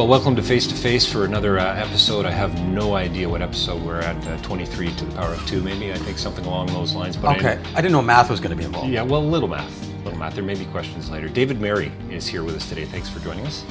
Well, welcome to Face to Face for another uh, episode. I have no idea what episode we're at. Uh, 23 to the power of two, maybe. I think something along those lines. But Okay, I didn't know math was going to be involved. yeah, well, a little math, little math. There may be questions later. David Mary is here with us today. Thanks for joining us.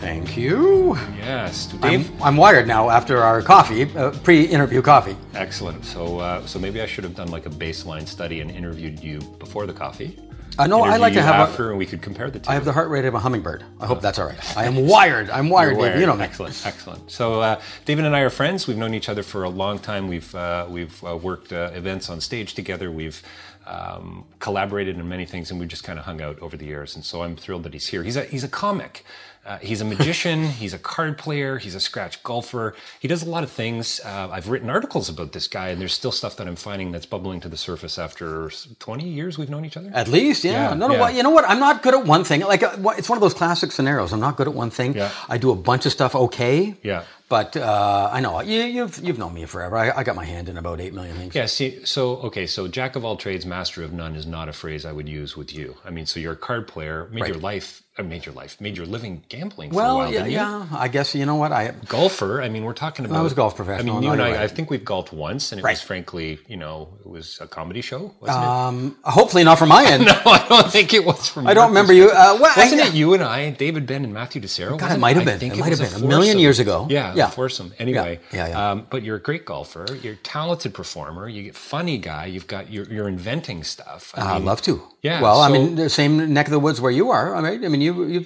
Thank you. Yes, I'm, I'm wired now after our coffee, uh, pre-interview coffee. Excellent. So, uh, so maybe I should have done like a baseline study and interviewed you before the coffee. I know I like to have after, a, and we could compare the two. I have the heart rate of a hummingbird. I hope that's all right. I am wired. I'm wired, David. You know me. Excellent, excellent. So uh, David and I are friends. We've known each other for a long time. We've uh, we've uh, worked uh, events on stage together. We've um, collaborated in many things, and we've just kind of hung out over the years. And so I'm thrilled that he's here. He's a he's a comic. Uh, he's a magician. he's a card player. He's a scratch golfer. He does a lot of things. Uh, I've written articles about this guy, and there's still stuff that I'm finding that's bubbling to the surface after 20 years we've known each other. At least, yeah. Yeah, no, no. yeah. You know what? I'm not good at one thing. Like uh, it's one of those classic scenarios. I'm not good at one thing. Yeah. I do a bunch of stuff okay. Yeah. But uh, I know you, you've you've known me forever. I, I got my hand in about eight million things. Yeah, see, so, okay, so jack of all trades, master of none is not a phrase I would use with you. I mean, so you're a card player, i made your life, uh, made your life, made your living gambling for a Well, while, yeah, didn't you? yeah. I guess you know what I. Golfer, I mean, we're talking about. was a golf I mean, you and I, right. I think we've golfed once, and it Right. was frankly, you know, it was a comedy show, wasn't Um, hopefully not from my end. No, I don't think it was from. I don't remember you. Uh, well, Wasn't I, it you and I, David Ben, and Matthew DeCero? God, it might have been. I think It might have been. A million years ago. Yeah, Yeah. a foursome. Anyway, Yeah, yeah, yeah. Um, but you're a great golfer. You're a talented performer. You're a funny guy. You've got you're, you're inventing stuff. I I'd mean, love to. Yeah, Well, I mean, the same neck of the woods where you are. I mean, I mean, you you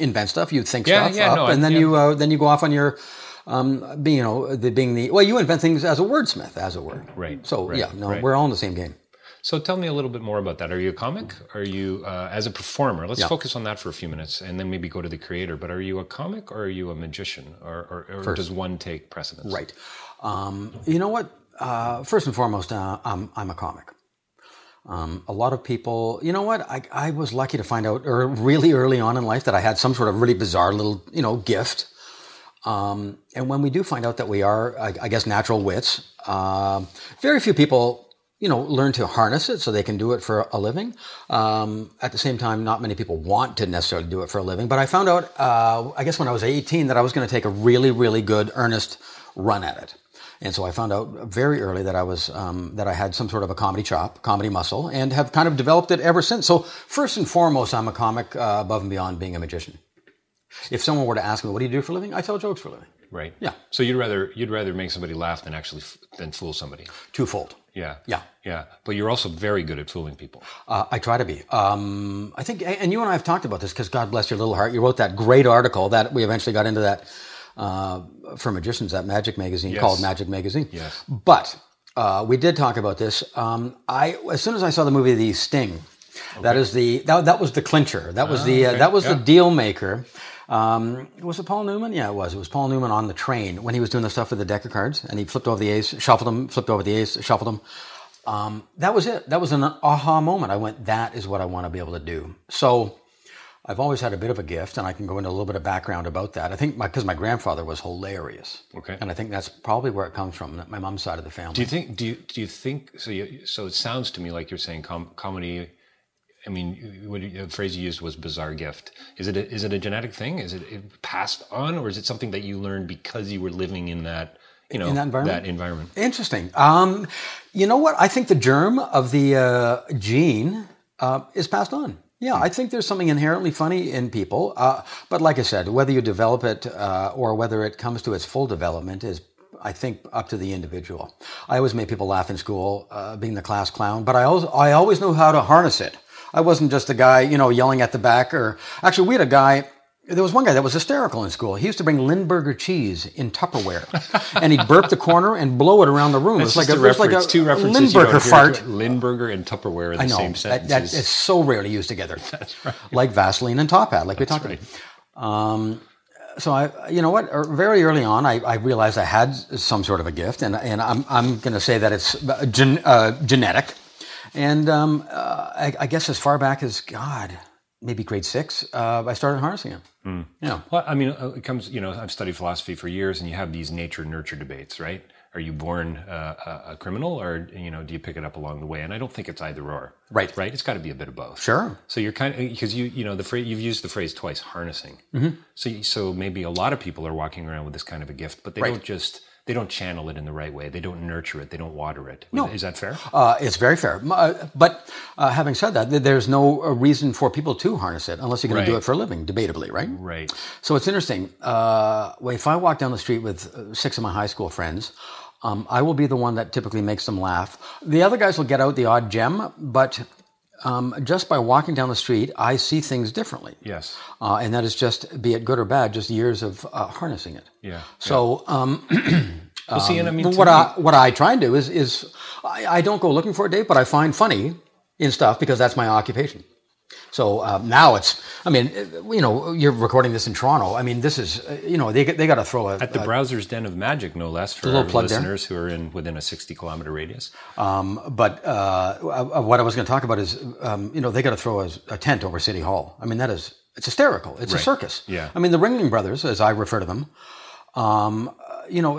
invent stuff, you think Yeah, stuff yeah, up, no, and then yeah. you uh, then you go off on your, um, being you know, the being the well, you invent things as a wordsmith, as it were. Right, So right, yeah, no, right. we're all in the same game. So tell me a little bit more about that. Are you a comic? Are you uh, as a performer? Let's Yeah. focus on that for a few minutes, and then maybe go to the creator. But are you a comic or are you a magician, or, or, or does one take precedence? Right. Um, you know what? Uh, first and foremost, uh, I'm, I'm a comic. Um, a lot of people, you know what? I, I was lucky to find out er, really early on in life that I had some sort of really bizarre little, you know, gift. Um, and when we do find out that we are, I, I guess, natural wits, um very few people, you know, learn to harness it so they can do it for a living. Um, at the same time, not many people want to necessarily do it for a living. But I found out, uh, I guess, when I was 18, that I was going to take a really, really good, earnest run at it. And so I found out very early that I was um, that I had some sort of a comedy chop, comedy muscle, and have kind of developed it ever since. So first and foremost, I'm a comic uh, above and beyond being a magician. If someone were to ask me, "What do you do for a living?" I tell jokes for a living. Right. Yeah. So you'd rather you'd rather make somebody laugh than actually f- than fool somebody. Twofold. Yeah. Yeah. Yeah. But you're also very good at fooling people. Uh, I try to be. Um, I think, and you and I have talked about this because God bless your little heart. You wrote that great article that we eventually got into that uh, for magicians, that Magic magazine Yes. called Magic Magazine. Yes. But uh, we did talk about this. Um, I as soon as I saw the movie The Sting, that is the that, that was the clincher. That was the uh, Ah, okay. that was Yeah. the deal maker. Um, was it Paul Newman? Yeah, it was. It was Paul Newman on the train when he was doing the stuff with the deck of cards, and he flipped over the ace, shuffled them, flipped over the ace, shuffled them. Um, that was it. That was an aha moment. I went, that is what I want to be able to do. So I've always had a bit of a gift, and I can go into a little bit of background about that. I think because my, grandfather was hilarious. Okay. And I think that's probably where it comes from, my mom's side of the family. Do you think? Do you do you think? So you, so it sounds to me like you're saying com- comedy. I mean, what the phrase you used was bizarre gift. Is it a, is it a genetic thing? Is it, it passed on, or is it something that you learned because you were living in that you know In that environment? That environment. Interesting. Um, you know what? I think the germ of the uh, gene uh, is passed on. Yeah, I think there's something inherently funny in people. Uh, but like I said, whether you develop it uh, or whether it comes to its full development is, I think, up to the individual. I always made people laugh in school, uh, being the class clown, but I always, I always knew how to harness it. I wasn't just a guy, you know, yelling at the back or actually we had a guy there was one guy that was hysterical in school. He used to bring Limburger cheese in Tupperware, and he'd burp the corner and blow it around the room. It's it was just like a, it like reference. a two references. Limburger fart. Limburger and Tupperware in the I know same that, sentence. that is so rarely used together. That's right. Like Vaseline and Top Hat, like we talked right. about. Um, so I, you know what? er, Very early on, I, I realized I had some sort of a gift, and and I'm I'm going to say that it's uh, gen, uh, genetic. And um, uh, I, I guess as far back as God, maybe grade six, uh, I started harnessing it. Hmm. Yeah. Well, I mean, uh, it comes. You know, I've studied philosophy for years, and you have these nature nurture debates, right? Are you born uh, a, a criminal, or you know, do you pick it up along the way? And I don't think it's either or. Right. Right. It's got to be a bit of both. Sure. So you're kind of because you you know the phrase you've used the phrase twice, harnessing. Mm-hmm. So so maybe a lot of people are walking around with this kind of a gift, but they Right. don't just they don't channel it in the right way. They don't nurture it. They don't water it. No. Is that fair? Uh, it's very fair. Uh, But uh, having said that, there's no uh, reason for people to harness it unless you're going to do it for a living, debatably, right? Right. So it's interesting. Uh, if I walk down the street with uh, six of my high school friends, um, I will be the one that typically makes them laugh. The other guys will get out the odd gem, but um, just by walking down the street, I see things differently. Yes. Uh, and that is just, be it good or bad, just years of uh, harnessing it. Yeah. So, um, Well, see, and I mean, but what me- I what I try and do is is I, I don't go looking for a date, but I find funny in stuff because that's my occupation. So um, now it's, I mean, you know, you're recording this in Toronto. I mean, this is, uh, you know, they they got to throw a, at the a- browser's den of magic, no less, for our plug there. listeners who are in within a sixty kilometer radius. um, but uh, uh, what I was going to talk about is, um, you know, they got to throw a, a tent over City Hall. I mean, that is, it's hysterical. It's a circus. Yeah. I mean, the Ringling Brothers, as I refer to them, um, uh, you know,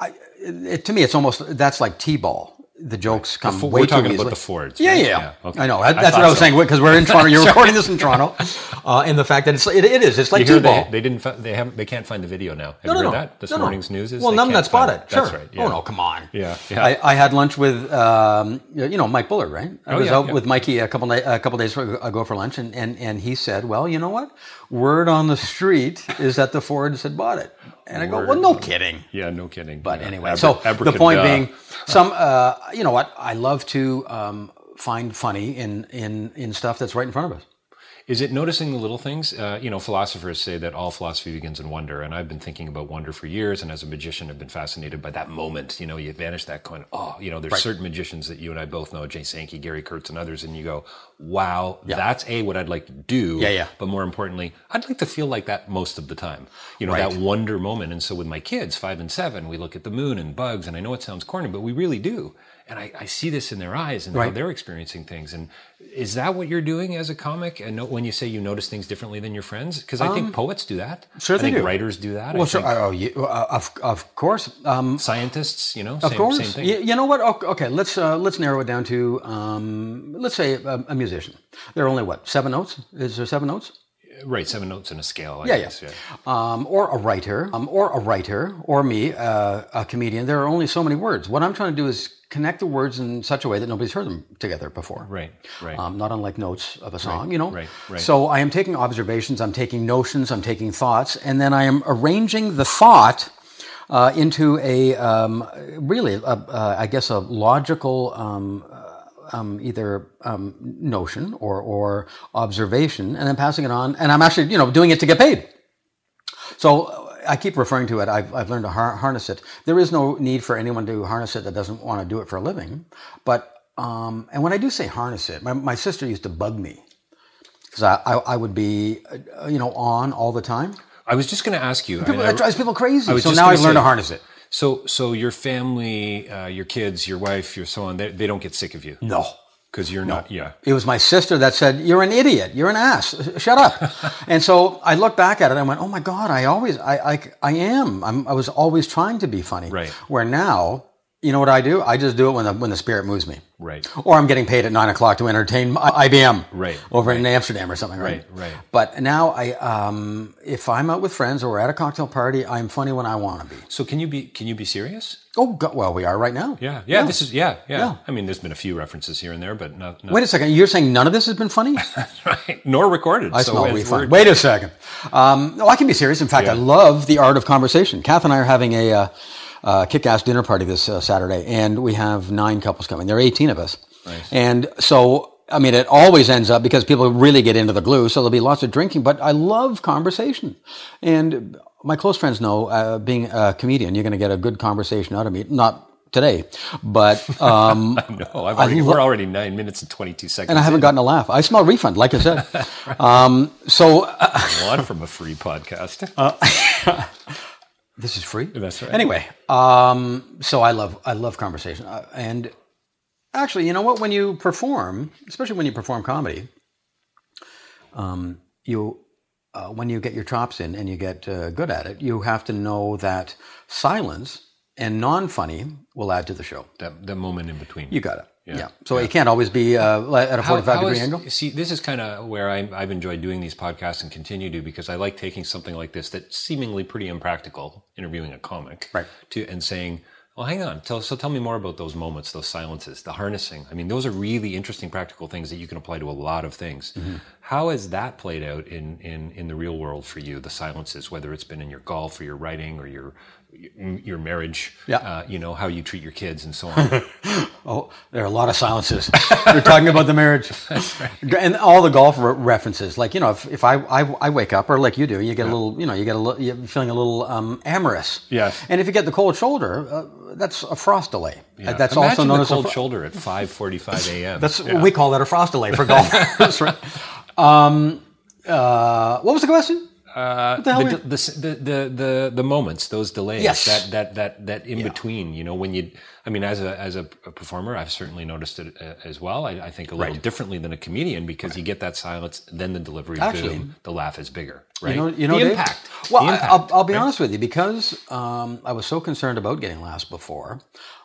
I, it, to me, it's almost that's like t-ball. The jokes come Fo- way we're talking about the Fords, Yeah, right? yeah, Yeah, okay. I know. I That's thought what I was so. saying because we're in Toronto. You're recording this in Toronto, uh, and the fact that it's it, it is. It's like hear t-ball. they, they didn't they haven't they can't find the video now. Have No, you no, heard no. that? This No, morning's news is well, none can't that's it. Sure. That's right. Yeah. Oh no, come on. Yeah, yeah. I, I had lunch with um, you know Mike Bullard, right? I Oh, was yeah, out yeah. with Mikey a couple a couple days ago for lunch, and, and and he said, "Well, you know what? Word on the street is that the Fords had bought it." And I go, "Well, no kidding." Yeah, no kidding. But anyway, so the point being, some uh, you know what? I love to um, find funny in in in stuff that's right in front of us. Is it noticing the little things? Uh, you know, philosophers say that all philosophy begins in wonder, and I've been thinking about wonder for years. And as a magician, I've been fascinated by that moment. You know, you vanish that coin. Oh, you know, there's certain magicians that you and I both know, Jay Sankey, Gary Kurtz, and others, and you go, "Wow, that's a what I'd like to do." Yeah, yeah. But more importantly, I'd like to feel like that most of the time. You know, Right. that wonder moment. And so with my kids, five and seven, we look at the moon and bugs, and I know it sounds corny, but we really do. And I, I see this in their eyes and how they're experiencing things. And is that what you're doing as a comic? And no, when you say you notice things differently than your friends, because I think poets do that. Um, sure I they think do. Writers do that. Well, I sure. think Oh, you, uh, of of course. Um, Scientists, you know, Of same, course. same thing. You, you know what? Okay, let's uh, let's narrow it down to um, let's say a, a musician. There are only what seven notes? Is there seven notes? Right, seven notes in a scale. I Yeah, guess, yeah. Um, or a writer, um, or a writer, or me, uh, a comedian. There are only so many words. What I'm trying to do is connect the words in such a way that nobody's heard them together before. Right, right. Um, not unlike notes of a song, you know. right, right. So I am taking observations, I'm taking notions, I'm taking thoughts, and then I am arranging the thought uh, into a um, really, a, uh, I guess, a logical. Um, um, either um, notion or, or observation, and then passing it on. And I'm actually, you know, doing it to get paid. So uh, I keep referring to it. I've, I've learned to har- harness it. There is no need for anyone to harness it that doesn't want to do it for a living. But um, and when I do say harness it, my, my sister used to bug me because I, I, I would be, uh, you know, on all the time. I was just going to ask you. People, I- it drives people crazy. So now I've learned to harness it. So, so your family, uh, your kids, your wife, your so on, they, they don't get sick of you No. Because you're not. Yeah. It was my sister that said, "You're an idiot. You're an ass. Shut up." and so I look back at it and I went, "Oh my god, I always, I, I, I am. I'm, I was always trying to be funny." Right. Where now, you know what I do? I just do it when the when the spirit moves me. Right. Or I'm getting paid at nine o'clock to entertain IBM. Right, Over in Amsterdam or something. Right. Right, right. But now I, um, if I'm out with friends or we're at a cocktail party, I'm funny when I want to be. So can you be can you be serious? Oh, God, well, we are right now. Yeah, yeah. This is yeah, yeah, Yeah. I mean, there's been a few references here and there, but not, not Wait a second. You're saying none of this has been funny? right, nor recorded. I so smell refund. Wait a second. Um, no, I can be serious. In fact, I love the art of conversation. Kath and I are having a uh, uh, kick-ass dinner party this uh, Saturday, and we have nine couples coming. There are 18 of us. And so, I mean, it always ends up because people really get into the glue, so there'll be lots of drinking, but I love conversation. And my close friends know, uh, being a comedian, you're going to get a good conversation out of me. Not today, but, um, No, I've already, lo- we're already nine minutes and twenty two seconds. and I haven't gotten a laugh. I smell refund, like I said. um, so, one from a free podcast. This is free. That's right. Anyway, um, so I love I love conversation, uh, and actually, you know what? When you perform, especially when you perform comedy, um, you uh, when you get your chops in and you get uh, good at it, you have to know that silence and non-funny will add to the show. that that moment in between. You got it. Yeah. Yeah. So it can't always be uh, at a forty-five how degree is- angle. See, this is kind of where I, I've enjoyed doing these podcasts and continue to because I like taking something like this that's seemingly pretty impractical, interviewing a comic, Right. To and saying, "Well, hang on, tell, so tell me more about those moments, those silences, the harnessing." I mean, those are really interesting, practical things that you can apply to a lot of things. Mm-hmm. How has that played out in, in in the real world for you? The silences, whether it's been in your golf or your writing or your your marriage, Yeah. uh, you know how you treat your kids and so on. Oh, there are a lot of silences. You're talking about the marriage, and all the golf re- references. Like you know, if, if I, I I wake up or like you do, you get a little, you know, you get a little, you're feeling a little um, amorous. Yes. And if you get the cold shoulder, uh, that's a frost delay. Yeah. That's Imagine also known the as a cold fro- shoulder at 5:45 a.m. That's we call that a frost delay for golfers. right? Um, uh, what was the question? Uh, the hell the, the, the, the, moments, those delays, Yes. that, that, that, that in between, you know, when you, I mean, as a, as a performer, I've certainly noticed it uh, as well. I, I think a little Right. differently than a comedian because you get that silence, then the delivery, Actually- boom, the laugh is bigger, right? You know, you know, the Dave? impact. Well, impact, I'll, I'll be right? honest with you because um, I was so concerned about getting laughs before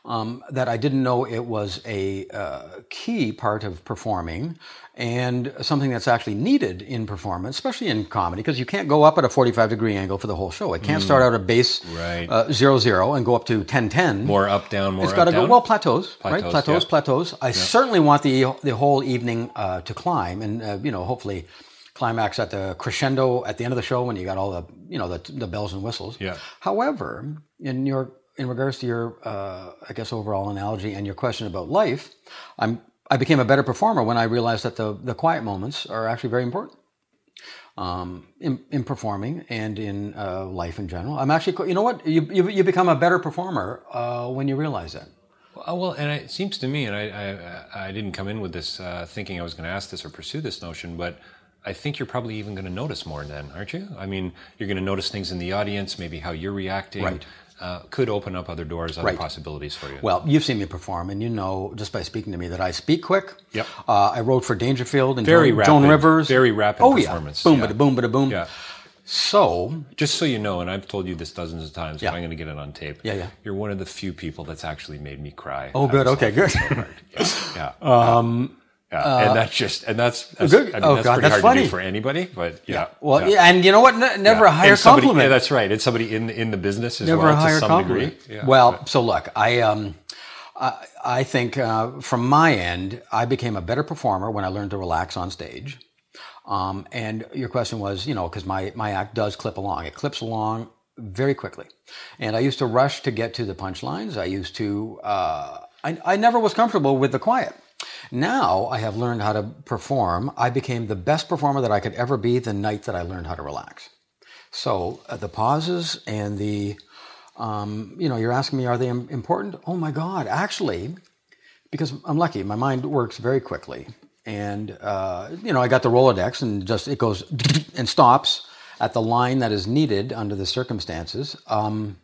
um, that I didn't know it was a uh, key part of performing and something that's actually needed in performance, especially in comedy, because you can't go up at a 45 degree angle for the whole show. It can't start out at base Mm. Right. uh, zero zero and go up to 10 10. More up, down, more It's got to go well plateaus, right? Plateaus, Plateaus, yeah. plateaus. I certainly want the the whole evening uh, to climb, and uh, you know, hopefully, climax at the crescendo at the end of the show when you got all the you know the the bells and whistles. Yeah. However, in your in regards to your uh, I guess overall analogy and your question about life, I'm I became a better performer when I realized that the the quiet moments are actually very important um, in, in performing and in uh, life in general. I'm actually, you know what? You, you, you become a better performer uh, when you realize that. Uh, Well, and it seems to me, and I, I, I didn't come in with this uh, thinking I was going to ask this or pursue this notion, but I think you're probably even going to notice more then, aren't you? I mean, you're going to notice things in the audience, maybe how you're reacting. Right. Uh, could open up other doors, other Right. possibilities for you. Well, you've seen me perform, and you know just by speaking to me that I speak quick. Yep. Uh, I wrote for Dangerfield and Very Joan, Joan Rivers. very rapid oh, performance, Yeah. Boom, yeah. bada boom, bada boom. yeah. So, Just so you know, and I've told you this dozens of times, Yeah. I'm going to get it on tape. Yeah, yeah. You're one of the few people that's actually made me cry. oh, good. Okay, good. hard. Yeah. Yeah. Yeah, and that's just and that's, that's good. I mean, Oh, that's God, pretty that's hard to do for anybody. But yeah, Well, yeah. and you know what? Ne- never a higher somebody- compliment. Yeah, that's right. It's somebody in in the business as never well a higher to some compliment. degree. Yeah, well, but- so look, I um, I, I think uh, from my end, I became a better performer when I learned to relax on stage. Um, and your question was, you know, because my my act does clip along. It clips along very quickly, and I used to rush to get to the punchlines. I used to. Uh, I, I never was comfortable with the quiet. Now I have learned how to perform. I became the best performer that I could ever be the night that I learned how to relax. So uh, the pauses and the, um, you know, you're asking me, are they important? Oh my God, actually, because I'm lucky, my mind works very quickly. And, uh, you know, I got the Rolodex and just it goes and stops at the line that is needed under the circumstances. Um,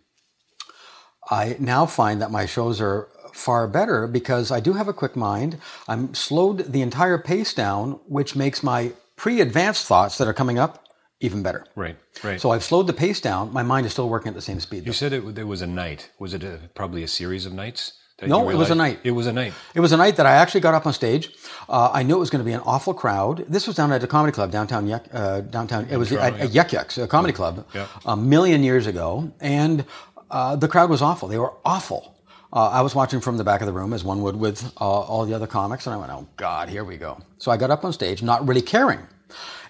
I now find that my shows are far better because I do have a quick mind. I'm slowed the entire pace down, which makes my pre-advanced thoughts that are coming up even better. right, right. So I've slowed the pace down. My mind is still working at the same speed. you though. said it, it was a night. Was it a, probably a series of nights? that No, it was a night. It was a night. It was a night that I actually got up on stage. Uh, I knew it was going to be an awful crowd. This was down at a comedy club downtown. Yuck, uh, downtown. It was Toronto, at, at Yuk Yuk's, a comedy club, Yeah. a million years ago, and uh, the crowd was awful. They were awful. Uh, I was watching from the back of the room, as one would with uh, all the other comics, and I went, "Oh God, here we go." So I got up on stage, not really caring,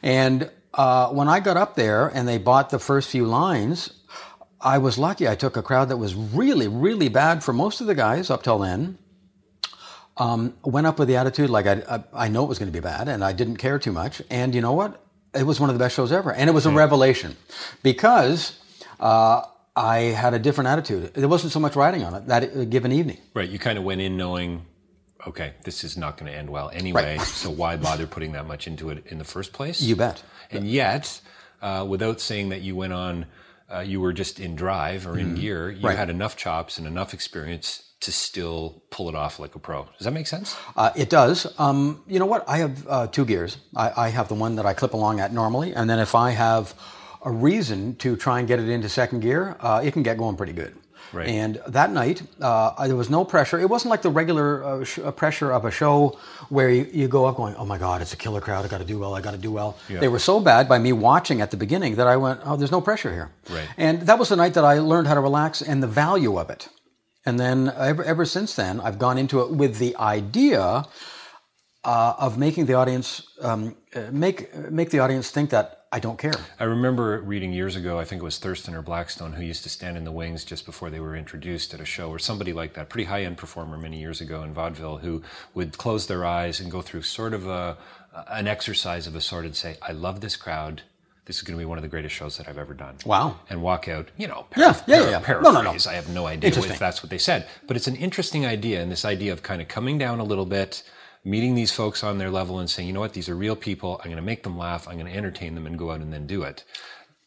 and uh, when I got up there and they bought the first few lines, I was lucky. I took a crowd that was really, really bad for most of the guys up till then. Um, went up with the attitude like I, I, I know it was going to be bad, and I didn't care too much. And you know what? It was one of the best shows ever, and it was a revelation because uh, I had a different attitude. There wasn't so much writing on it that given evening. Right. You kind of went in knowing, okay, this is not going to end well anyway. So why bother putting that much into it in the first place? You bet. And yet, uh, without saying that you went on, uh, you were just in drive or in gear, you. Right. had enough chops and enough experience to still pull it off like a pro. Does that make sense? Uh, it does. Um, you know what? I have uh, two gears. I, I have the one that I clip along at normally, and then if I have a reason to try and get it into second gear, uh, it can get going pretty good. Right. And that night, uh, there was no pressure. It wasn't like the regular uh, sh- uh, pressure of a show where you, you go up going, "Oh my God, it's a killer crowd. I got to do well. I got to do well." They were so bad by me watching at the beginning that I went, "Oh, there's no pressure here." Right. And that was the night that I learned how to relax and the value of it. And then ever, ever since then, I've gone into it with the idea uh, of making the audience um, uh, make make the audience think that I don't care. I remember reading years ago, I think it was Thurston or Blackstone, who used to stand in the wings just before they were introduced at a show, or somebody like that, pretty high end performer many years ago in vaudeville, who would close their eyes and go through sort of a, an exercise of a sort and say, I love this crowd. This is going to be one of the greatest shows that I've ever done. Wow. And walk out, you know, Yeah, paraph- yeah, yeah, yeah. paraphrase. No, no, no. I have no idea if that's what they said. But it's an interesting idea, and this idea of kind of coming down a little bit, meeting these folks on their level and saying, you know what, these are real people. I'm going to make them laugh. I'm going to entertain them and go out and then do it.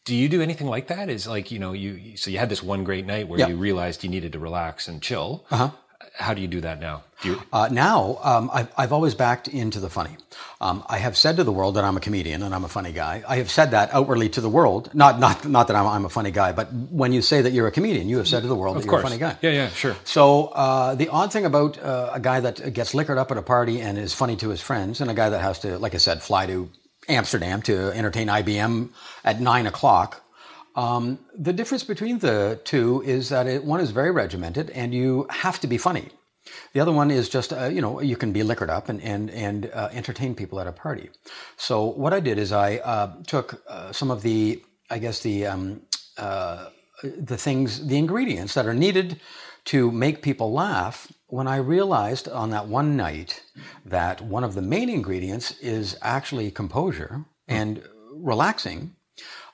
Do you do anything like that? Is like, you know, you, so you had this one great night where Yeah. you realized you needed to relax and chill. Uh-huh. How do you do that now? Do you, Uh, now, um, I've, I've always backed into the funny. Um, I have said to the world that I'm a comedian and I'm a funny guy. I have said that outwardly to the world. Not not not that I'm, I'm a funny guy, but when you say that you're a comedian, you have said to the world that of you're a funny guy. Yeah, yeah, sure. So uh, the odd thing about uh, a guy that gets liquored up at a party and is funny to his friends, and a guy that has to, like I said, fly to Amsterdam to entertain IBM at nine o'clock. Um, the difference between the two is that it, one is very regimented, and you have to be funny. The other one is just, uh, you know, you can be liquored up and and and uh, entertain people at a party. So what I did is I uh, took uh, some of the, I guess the um, uh, the things, the ingredients that are needed to make people laugh. When I realized on that one night that one of the main ingredients is actually composure and relaxing,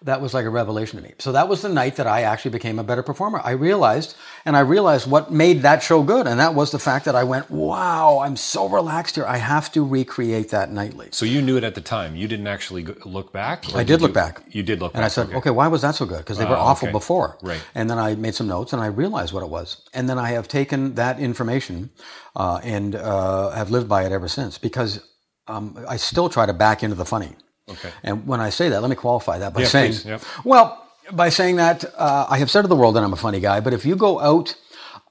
that was like a revelation to me. So that was the night that I actually became a better performer. I realized, and I realized what made that show good, and that was the fact that I went, "Wow, I'm so relaxed here. I have to recreate that nightly." So you knew it at the time. You didn't actually look back? I did look you- back. You did look And back. And I said, okay. why was that so good? Because they were Ah, awful okay. before. Right. And then I made some notes and I realized what it was. And then I have taken that information uh, and uh, have lived by it ever since because um, I still try to back into the funny. Okay. And when I say that, let me qualify that by Yeah, saying, yep. well, by saying that, uh, I have said to the world that I'm a funny guy, but if you go out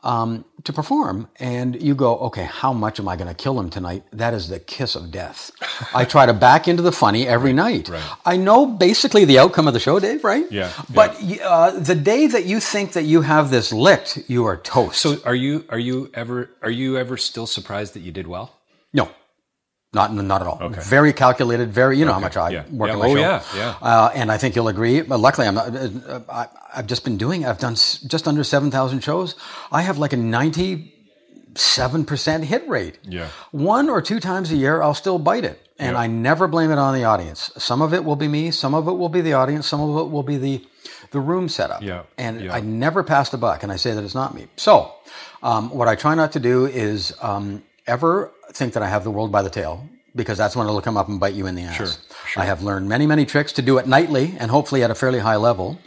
um, to perform, and you go, okay, how much am I going to kill him tonight? That is the kiss of death. I try to back into the funny every night. right. I know basically the outcome of the show, Dave, right? Yeah, But uh, the day that you think that you have this licked, you are toast. So are you are you ever are you ever still surprised that you did well? No, not not at all. Okay. Very calculated. Very, you know how much I Yeah. work Yeah. on my Oh, show. yeah. Yeah. Uh, and I think you'll agree. But luckily, I'm not. Uh, I, I've just been doing. I've done s- just under seven thousand shows. I have like a ninety-seven percent hit rate. Yeah. One or two times a year, I'll still bite it, and Yeah. I never blame it on the audience. Some of it will be me. Some of it will be the audience. Some of it will be the the room setup. Yeah. And Yeah. I never pass the buck, and I say that it's not me. So, um, what I try not to do is um, ever think that I have the world by the tail, because that's when it'll come up and bite you in the ass. Sure, I have learned many, many tricks to do it nightly and hopefully at a fairly high level.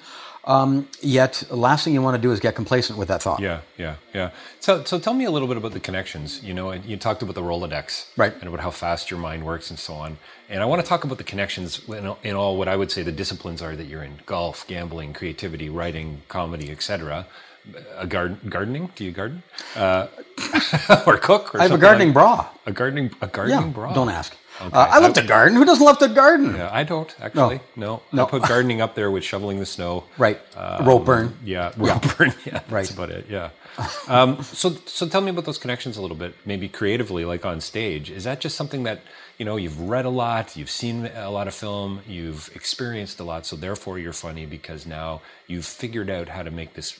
Um, yet, last thing you want to do is get complacent with that thought. Yeah, yeah, yeah. So, so tell me a little bit about the connections. You know, you talked about the Rolodex, Right. and about how fast your mind works and so on. And I want to talk about the connections in, in all what I would say the disciplines are that you're in: golf, gambling, creativity, writing, comedy, etc. A garden, gardening? Do you garden? Uh, or cook? Or I have a gardening like- bra. A gardening, a Yeah, gardening bra. don't ask. Okay. Uh, I love to garden. Who doesn't love to garden? Yeah, I don't actually. No, No. I put gardening up there with shoveling the snow. Right. Um, Rope burn. Yeah, rope burn. Yeah, that's Right. about it. Yeah. Um, so, so tell me about those connections a little bit, maybe creatively, like on stage. Is that just something that you know you've read a lot, you've seen a lot of film, you've experienced a lot, so therefore you're funny because now you've figured out how to make this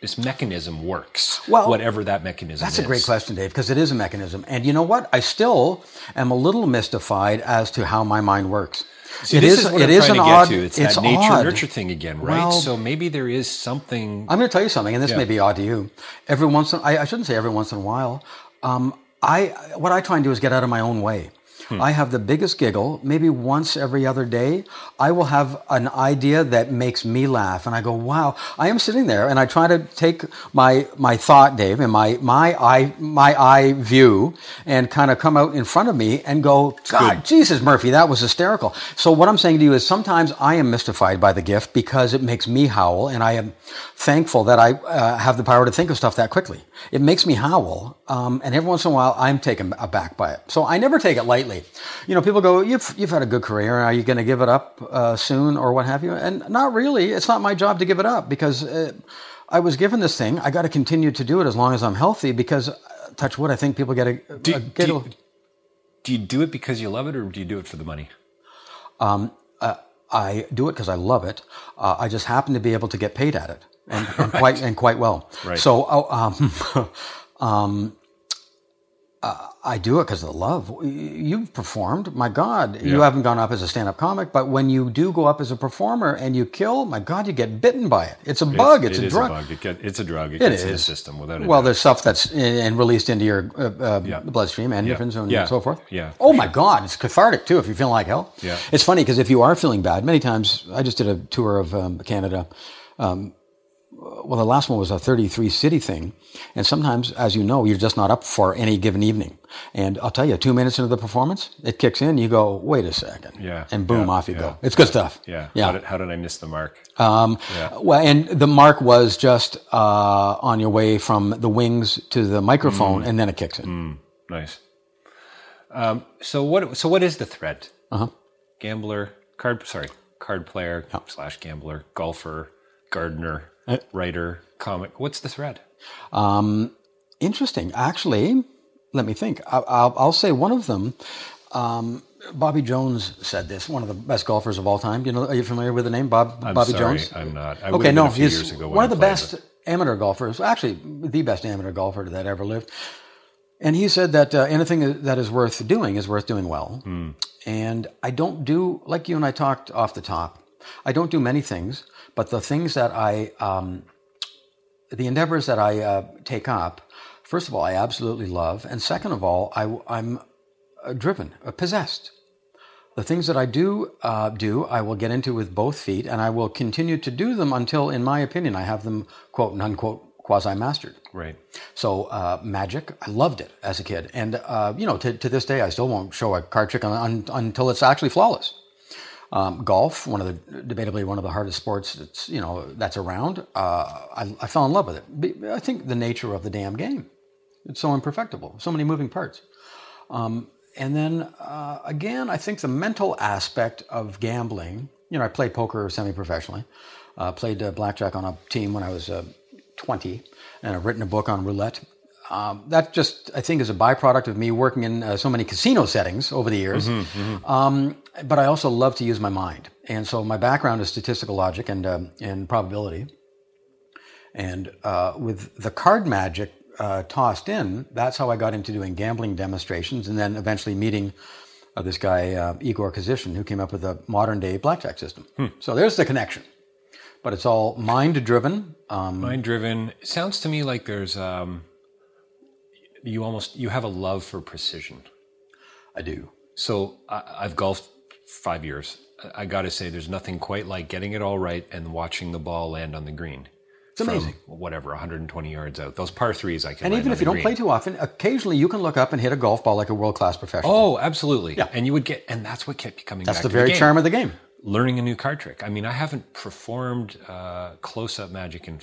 this mechanism works. Well, whatever that mechanism That's is. a great question, Dave, because it is a mechanism. And you know what? I still am a little mystified as to how my mind works. See, It is- is it is an odd- to. It's, it's that nature odd. nurture thing again, right? Well- so maybe there is something. I'm going to tell you something, and this Yeah. may be odd to you. Every once, in, I, I shouldn't say every once in a while. Um, I what I try and do is get out of my own way. Hmm. I have the biggest giggle. Maybe once every other day, I will have an idea that makes me laugh, and I go, "Wow!" I am sitting there, and I try to take my my thought, Dave, and my my eye my eye view, and kind of come out in front of me and go, "God, Jesus, Murphy, that was hysterical." So what I'm saying to you is, sometimes I am mystified by the gift because it makes me howl, and I am thankful that I uh, have the power to think of stuff that quickly. It makes me howl, um, and every once in a while, I'm taken aback by it. So I never take it lightly. You know, people go, "You've you've had a good career. Are you going to give it up uh, soon, or what have you?" And not really. It's not my job to give it up because uh, I was given this thing. I got to continue to do it as long as I'm healthy. Because, uh, touch wood, I think people get a, Do- a do giggle. you- Do you do it because you love it, or do you do it for the money? I do it because I love it. Uh, I just happen to be able to get paid at it, and, and quite and quite well. Right. So, oh, um, um, uh, I do it because of the love. You've performed, my God. You haven't gone up as a stand-up comic, but when you do go up as a performer and you kill, my God, you get bitten by it. It's a bug. It's, it a is drug. a bug. It get, it's a drug. It, It gets in the system without Well, doubt. there's stuff that's in, and released into your uh, uh, Yeah. bloodstream, endorphins, and Yeah. so forth. Yeah, Oh my God, it's cathartic too if you're feeling like hell. Yeah. It's funny because if you are feeling bad, many times I just did a tour of um, Canada. Um, well, the last one was a 33 city thing, and sometimes, as you know, you're just not up for any given evening. And I'll tell you, two minutes into the performance, it kicks in. You go, wait a second, Yeah, and boom, yeah, off you yeah. go. It's good stuff. yeah. yeah. How did, how did I miss the mark? Um, Yeah. Well, and the mark was just uh, on your way from the wings to the Mm. microphone, and then it kicks in. Nice. Um, so what? So what is the threat? Uh-huh. Gambler, card. Sorry, card player slash gambler, golfer, gardener, Uh, writer, comic. What's the thread? Um, interesting. Actually, let me think. I, I'll, I'll say one of them. Um, Bobby Jones said this. One of the best golfers of all time. You know, are you familiar with the name Bob I'm Bobby sorry, Jones? I'm not. I okay, no, a few he's years ago one of the best amateur golfers. Actually, the best amateur golfer that ever lived. And he said that uh, anything that is worth doing is worth doing well. Hmm. And I don't do like you and I talked off the top. I don't do many things, but the things that I, um, the endeavors that I uh, take up, first of all, I absolutely love, and second of all, I, I'm uh, driven, uh, possessed. The things that I do uh, do, I will get into with both feet, and I will continue to do them until, in my opinion, I have them quote and unquote quasi mastered. Right. So uh, magic, I loved it as a kid, and uh, you know, to, to this day, I still won't show a card trick until it's actually flawless. Um, golf, one of the debatably one of the hardest sports that's you know that's around. Uh, I, I fell in love with it. I think the nature of the damn game. It's so imperfectible, so many moving parts. Um, and then uh, again, I think the mental aspect of gambling. You know, I played poker semi-professionally. Uh, played uh, blackjack on a team when I was uh, 20, and I've written a book on roulette. Um, that just, I think, is a byproduct of me working in uh, so many casino settings over the years. Mm-hmm, mm-hmm. Um, but I also love to use my mind, and so my background is statistical logic and um, and probability. And uh, with the card magic uh, tossed in, that's how I got into doing gambling demonstrations, and then eventually meeting uh, this guy uh, Igor Kozishin, who came up with a modern day blackjack system. Hmm. So there's the connection but it's all mind driven. Um, mind driven. Sounds to me like there's um, you almost you have a love for precision. I do. So I, I've golfed five years. I got to say, there's nothing quite like getting it all right and watching the ball land on the green. It's amazing. whatever, 120 yards out. Those par threes, I can. And even if you don't green. play too often, occasionally you can look up and hit a golf ball like a world class professional. Oh, absolutely. Yeah. And you would get, and that's what kept you coming. That's the very the charm of the game learning a new card trick. I mean, I haven't performed uh, close up magic in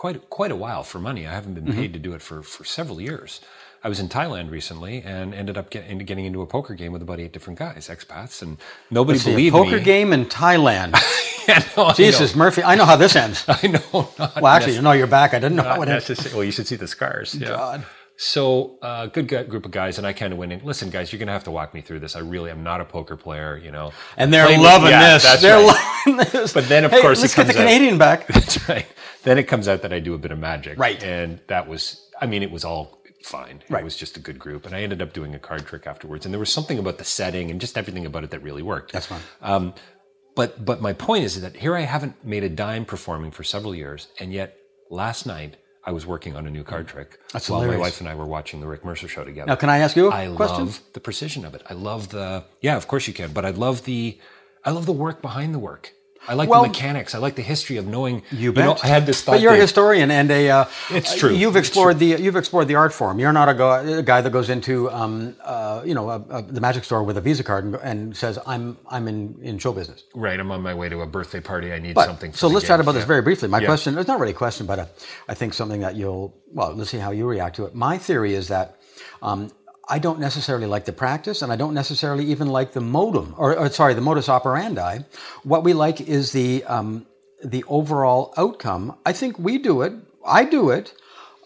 quite quite a while for money. I haven't been mm-hmm. paid to do it for for several years. I was in Thailand recently and ended up get, getting into a poker game with about eight different guys, expats, and nobody Let's believed see, a poker me. game in Thailand. yeah, no, Jesus, Murphy, I know how this ends. I know. well, actually, know you're back. I didn't know how it ends. Well, you should see the scars. Yeah. God. So, uh, good group of guys, and I kind of went in. Listen, guys, you're going to have to walk me through this. I really am not a poker player, you know. And they're loving with, yeah, this. They're right. loving this. But then, of hey, course, let's it comes get the Canadian out, back. That's right. Then it comes out that I do a bit of magic, right? And that was, I mean, it was all fine. Right. It was just a good group, and I ended up doing a card trick afterwards. And there was something about the setting and just everything about it that really worked. That's fine. Um, but but my point is that here I haven't made a dime performing for several years, and yet last night I was working on a new card trick That's while hilarious. my wife and I were watching the Rick Mercer show together. Now, can I ask you a I question? love the precision of it. I love the yeah, of course you can, but I love the I love the work behind the work. I like Well- the mechanics. I like the history of knowing. You know. I had this thought. But you're a historian and a. Uh, It's true. You've It's explored the you've explored the art form. You're not a, go, a guy that goes into um, uh, you know a, a, the magic store with a Visa card and, and says I'm I'm in, in show business. Right, I'm on my way to a birthday party. I need But something. So let's game. chat about this very briefly. My Yeah. question it's not really a question, but uh, I think something that you'll well let's see how you react to it. My theory is that. Um, I don't necessarily like the practice, and I don't necessarily even like the modem, or, or sorry, the modus operandi. What we like is the um, the overall outcome. I think we do it. I do it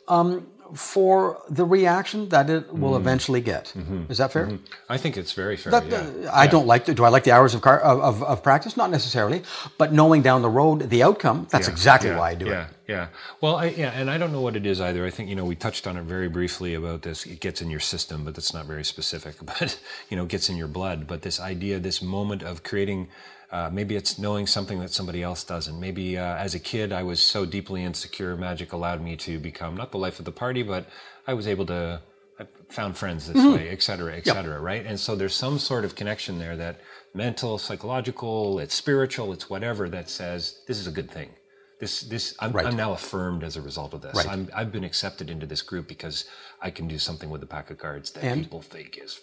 um, for the reaction that it will Mm-hmm. eventually get. Is that fair? I think it's very fair. That- yeah. uh, I don't like. The, do I like the hours of, car, of, of practice? Not necessarily, but knowing down the road the outcome. That's exactly yeah, why I do yeah, it. Yeah, Well, I, yeah, and I don't know what it is either. I think you know we touched on it very briefly about this. It gets in your system, but that's not very specific. But you know, gets in your blood. But this idea, this moment of creating. Uh, maybe it's knowing something that somebody else doesn't. Maybe uh, as a kid, I was so deeply insecure. Magic allowed me to become not the life of the party, but I was able to. I found friends this way, et cetera, et cetera, right? And so there's some sort of connection there that mental, psychological, it's spiritual, it's whatever that says this is a good thing. This, this, I'm, Right. I'm now affirmed as a result of this. Right. I'm, I've been accepted into this group because I can do something with a pack of cards that And- people think is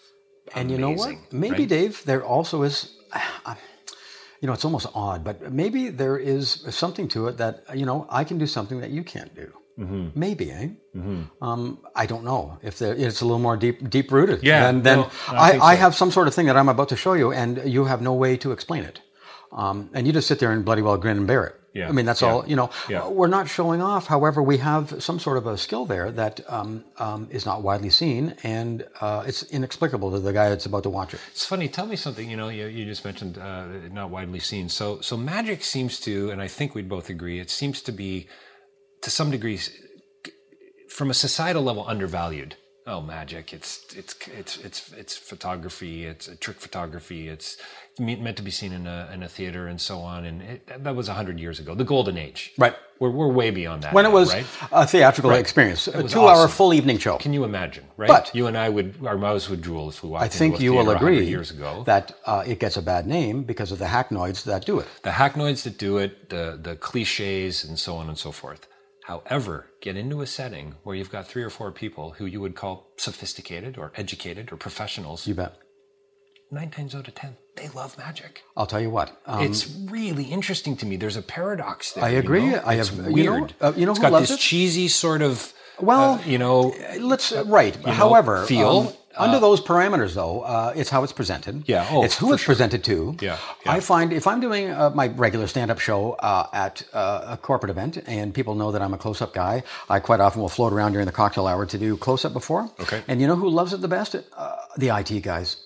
And you know what? Maybe, right? Dave, there also is. You know, it's almost odd, but maybe there is something to it that you know I can do something that you can't do. Mm-hmm. Maybe, eh? Um, I don't know if there, it's a little more deep, deep rooted. Yeah, And then no, I I, think I have some sort of thing that I'm about to show you, and you have no way to explain it. Um, and you just sit there and bloody well grin and bear it. Yeah, I mean, that's yeah, all. You know, yeah. we're not showing off. However, we have some sort of a skill there that um, um, is not widely seen, and uh, it's inexplicable to the guy that's about to watch it. It's funny. Tell me something. You know, you, you just mentioned uh, not widely seen. So, so magic seems to, and I think we'd both agree, it seems to be, to some degree, from a societal level, undervalued. Oh, magic! It's it's it's it's it's photography. It's trick photography. It's meant to be seen in a in a theater and so on. And it, that was hundred years ago, the golden age. Right. We're we're way beyond that. When it was right? a theatrical experience, a two-hour awesome. full evening show. Can you imagine? Right. But- you and I would our mouths would drool if we walked I think you will agree years ago. that uh, it gets a bad name because of the hacknoids that do it. the hacknoids that do it, the the cliches, and so on and so forth. However, get into a setting where you've got three or four people who you would call sophisticated or educated or professionals. You bet. Nine times out of ten, they love magic. I'll tell you what. Um, it's really interesting to me. There's a paradox there. I you agree. know? I It's have- weird. you know, uh, you know it's who got loves this it? cheesy sort of. Well, uh, you know, let's right. know, However, feel, um, under those parameters, though, uh, it's how it's presented. Yeah, oh, it's who it's presented to. Yeah, yeah. I find if I'm doing uh, my regular stand-up show uh, at uh, a corporate event, and people know that I'm a close-up guy, I quite often will float around during the cocktail hour to do close-up before. Okay. And you know who loves it the best? Uh, the IT guys.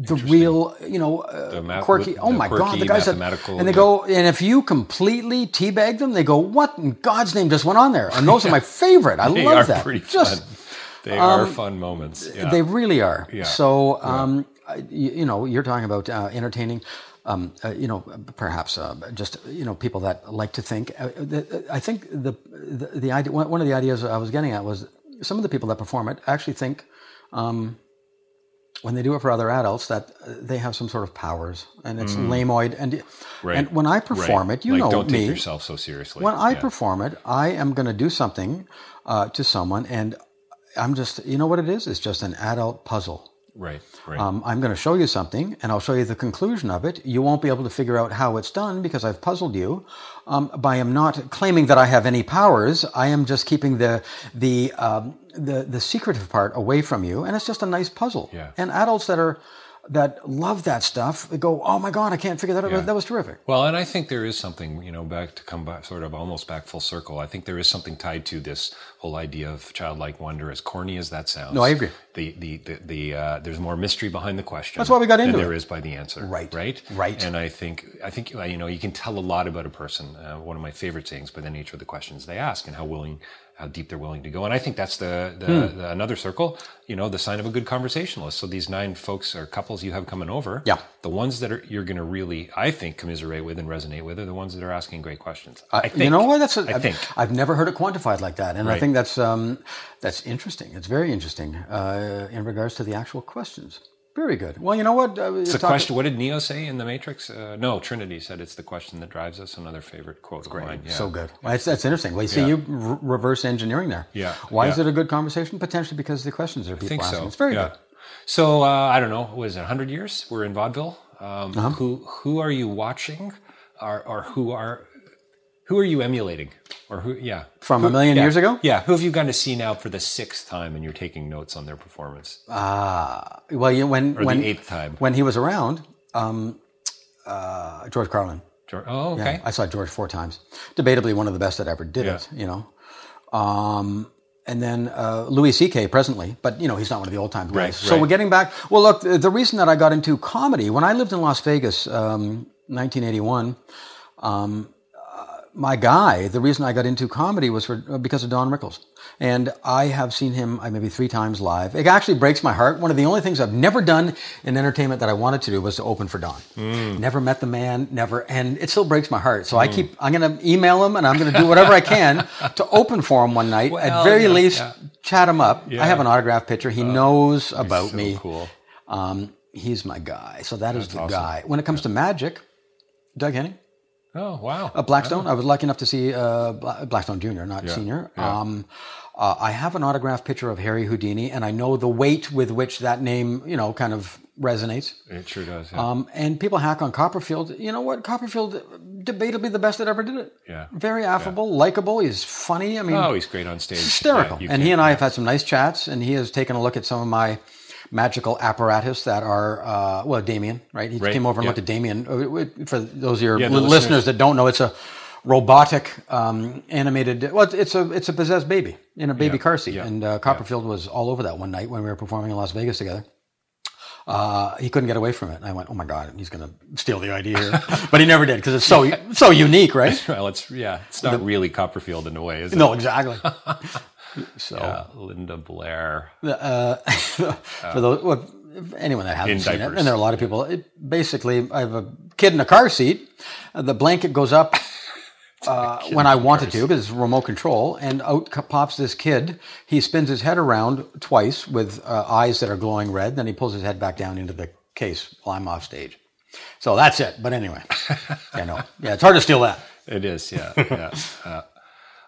The real, you know, uh, quirky. the Oh my God, the guys that, mathematical, and they go, and if you completely teabag them, they go, "What in God's name just went on there?" And those are my favorite. I they love are that. pretty Just fun. They are fun moments. Yeah. they really are. Yeah. So, um, you, you know, you're talking about uh, entertaining. Um, uh, you know, perhaps uh, just you know people that like to think. Uh, the, I think the, the the idea one one of the ideas I was getting at was some of the people that perform it actually think um, when they do it for other adults that uh, they have some sort of powers and it's lameoid and Mm. Right. and when I perform Right. it, you like, know don't me. take yourself so seriously. When I Yeah. perform it, I am going to do something uh, to someone, and I'm just, you know what it is? It's just an adult puzzle. Right, right, Um, I'm going to show you something, and I'll show you the conclusion of it. You won't be able to figure out how it's done because I've puzzled you. Um, but I am not claiming that I have any powers. I am just keeping the the um, the the secretive part away from you, and it's just a nice puzzle. Yeah. And adults that are that love that stuff they go, "Oh my god, I can't figure that out." Yeah. That was terrific. Well, and I think there is something, you know, back to come back, sort of almost back full circle. I think there is something tied to this whole idea of childlike wonder, as corny as that sounds. No, I agree. The the the, the uh, there's more mystery behind the question. That's why we got into than it. there is by the answer. Right. right, Right. And I think I think uh, you know you can tell a lot about a person. Uh, one of my favorite things by the nature of the questions they ask and how willing. How deep they're willing to go, and I think that's the, the, Hmm. the another circle. You know, the sign of a good conversationalist. So these nine folks or couples you have coming over, Yeah. the ones that are you're going to really, I think, commiserate with and resonate with are the ones that are asking great questions. Uh, I think. you know what? That's a, I think. I've never heard it quantified like that, and I think that's um, that's interesting. It's very interesting uh, in regards to the actual questions. Very good. Well, you know what? Uh, It's a talk- question. What did Neo say in the Matrix? Uh, no, Trinity said it's the question that drives us. Another favorite quote of mine. Yeah. So good. Well, that's, that's interesting. Well, you see, Yeah. you r- reverse engineering there. Yeah. Why is it a good conversation? Potentially because the questions are people I think asking. so. It's very yeah. good. So uh, I don't know. Was it 100 years? We're in vaudeville. Um, Uh-huh. Who who are you watching, or, or who are who are you emulating, or who? Yeah, From a million yeah. years ago? Yeah. Who have you gone to see now for the sixth time, and you're taking notes on their performance, Ah, well, you, when or when the eighth time? when he was around, um, uh, George Carlin. George- Oh, okay. I saw George four times. Debatably one of the best that ever did Yeah. it, you know. Um, and then uh, Louis C.K. presently, but you know he's not one of the old time guys. Right, So right. we're getting back. Well, look, the, reason that I got into comedy when I lived in Las Vegas, um, 1981. Um, uh, my guy, the reason I got into comedy was for because of Don Rickles, and I have seen him maybe three times live. It actually breaks my heart. One of the only things I've never done in entertainment that I wanted to do was to open for Don. Mm. Never met the man, never, and it still breaks my heart. So I keep, I'm going to email him, and I'm going to do whatever I can to open for him one night. Well, At very yeah, least, yeah. chat him up. Yeah. I have an autograph picture. He knows about so me. cool. Um, he's my guy. So that is That's the awesome. guy. When it comes to magic, Doug Henning. Oh, wow. Uh, Blackstone. I was lucky enough to see uh, Blackstone Jr., not Yeah, Senior. yeah. Um, uh, I have an autographed picture of Harry Houdini, and I know the weight with which that name, you know, kind of resonates. It sure does. Yeah. Um, and people hack on Copperfield. You know what? Copperfield, debatably the best that ever did it. Yeah. Very affable, likable. He's funny. I mean, oh, he's great on stage. hysterical. Yeah, and he and I have had some nice chats, and he has taken a look at some of my magical apparatus that are, uh, well, Damien, right? He Right, came over and yeah. looked at Damien. Uh, For those of your Yeah, the listeners. listeners that don't know, it's a robotic um, animated. Well, it's- a it's a possessed baby in a baby Yeah, car seat, yeah, and uh, Copperfield was all over that one night when we were performing in Las Vegas together. Uh, he couldn't get away from it. And I went, "Oh my god, he's going to steal the idea," here. but he never did because it's so so unique, right? Well, it's yeah, it's not really Copperfield in a way, is it? No, exactly. So, Yeah, Linda Blair. uh, for those, well, anyone that hasn't seen it, and there are a lot of people. It, basically, I have a kid in a car seat. uh, The blanket goes up uh, when I wanted to because it's remote control, and out pops this kid. He spins his head around twice with uh, eyes that are glowing red. Then he pulls his head back down into the case while I'm off stage. So that's it. But anyway, yeah, no, yeah, it's hard to steal that. It is, yeah, yeah. Uh,